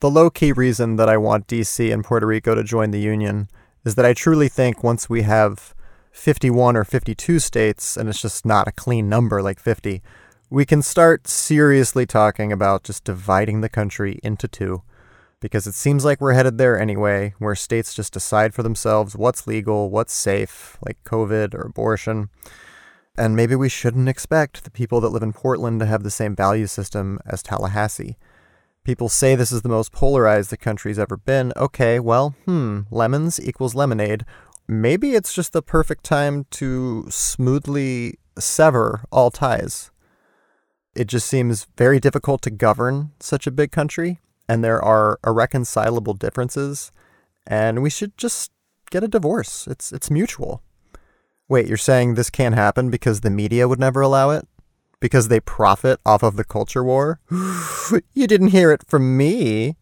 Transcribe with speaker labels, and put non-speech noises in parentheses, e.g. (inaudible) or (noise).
Speaker 1: The low key reason that I want DC and Puerto Rico to join the Union is that I truly think once we have 51 or 52 states, and it's just not a clean number like 50, we can start seriously talking about just dividing the country into two. Because it seems like we're headed there anyway, where states just decide for themselves what's legal, what's safe, like COVID or abortion. And maybe we shouldn't expect the people that live in Portland to have the same value system as Tallahassee. People say this is the most polarized the country's ever been. Okay, well, hmm, lemons equals lemonade. Maybe it's just the perfect time to smoothly sever all ties. It just seems very difficult to govern such a big country, and there are irreconcilable differences, and we should just get a divorce. It's it's mutual. Wait, you're saying this can't happen because the media would never allow it? Because they profit off of the culture war. (gasps) you didn't hear it from me.